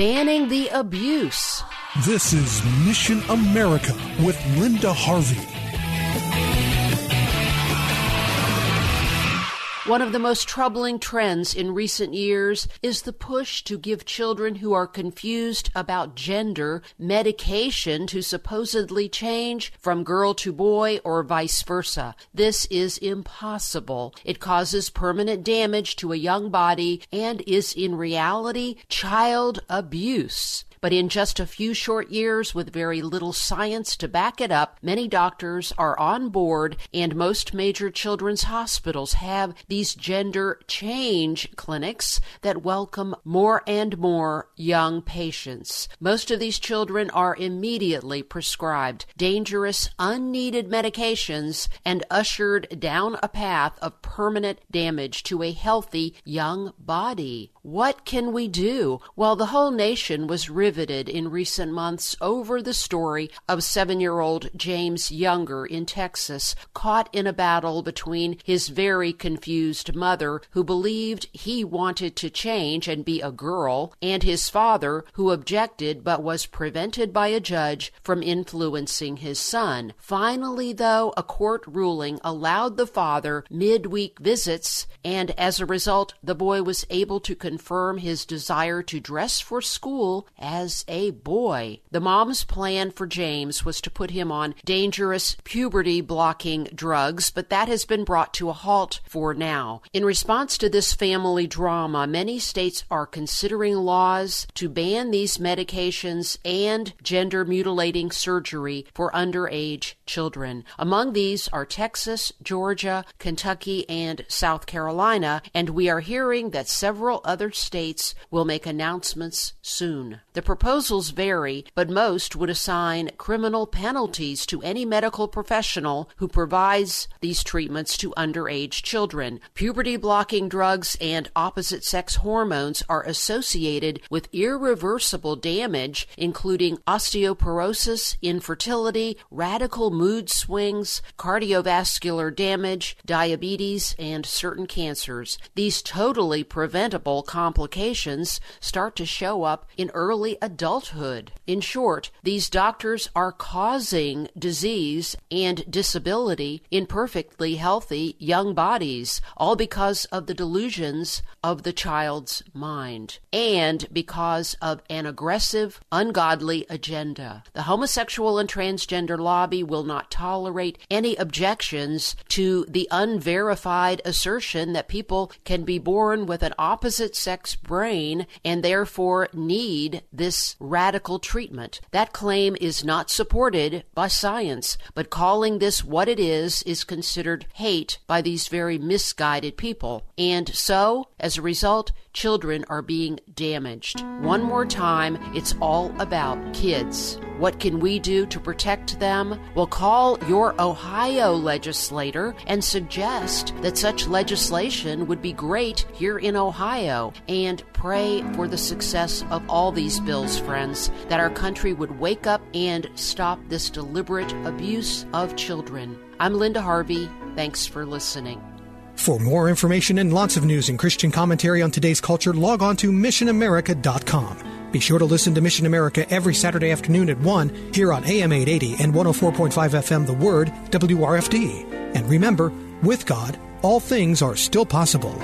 Banning the abuse. This is Mission America with Linda Harvey. One of the most troubling trends in recent years is the push to give children who are confused about gender medication to supposedly change from girl to boy or vice versa. This is impossible. It causes permanent damage to a young body and is in reality child abuse. But in just a few short years, with very little science to back it up, many doctors are on board, and most major children's hospitals have these gender change clinics that welcome more and more young patients. Most of these children are immediately prescribed dangerous, unneeded medications and ushered down a path of permanent damage to a healthy young body. What can we do? Well, the whole nation was riveted in recent months over the story of seven year old James Younger in Texas, caught in a battle between his very confused mother, who believed he wanted to change and be a girl, and his father, who objected but was prevented by a judge from influencing his son. Finally, though, a court ruling allowed the father midweek visits, and as a result, the boy was able to confirm his desire to dress for school as a boy. The mom's plan for James was to put him on dangerous puberty blocking drugs, but that has been brought to a halt for now. In response to this family drama, many states are considering laws to ban these medications and gender mutilating surgery for underage children. Among these are Texas, Georgia, Kentucky, and South Carolina, and we are hearing that several other other states will make announcements soon. The proposals vary, but most would assign criminal penalties to any medical professional who provides these treatments to underage children. Puberty blocking drugs and opposite sex hormones are associated with irreversible damage, including osteoporosis, infertility, radical mood swings, cardiovascular damage, diabetes, and certain cancers. These totally preventable complications start to show up in early adulthood. In short, these doctors are causing disease and disability in perfectly healthy young bodies, all because of the delusions of the child's mind and because of an aggressive, ungodly agenda. The homosexual and transgender lobby will not tolerate any objections to the unverified assertion that people can be born with an opposite sex brain and therefore need this radical treatment. That claim is not supported by science, but calling this what it is is considered hate by these very misguided people. And so, as a result, children are being damaged. One more time, it's all about kids. What can we do to protect them? Well, call your Ohio legislator and suggest that such legislation would be great here in Ohio. And pray for the success of all these bills, friends, that our country would wake up and stop this deliberate abuse of children. I'm Linda Harvey. Thanks for listening. For more information and lots of news and Christian commentary on today's culture, log on to missionamerica.com. Be sure to listen to Mission America every Saturday afternoon at 1 here on AM 880 and 104.5 FM The Word, WRFD. And remember, with God, all things are still possible.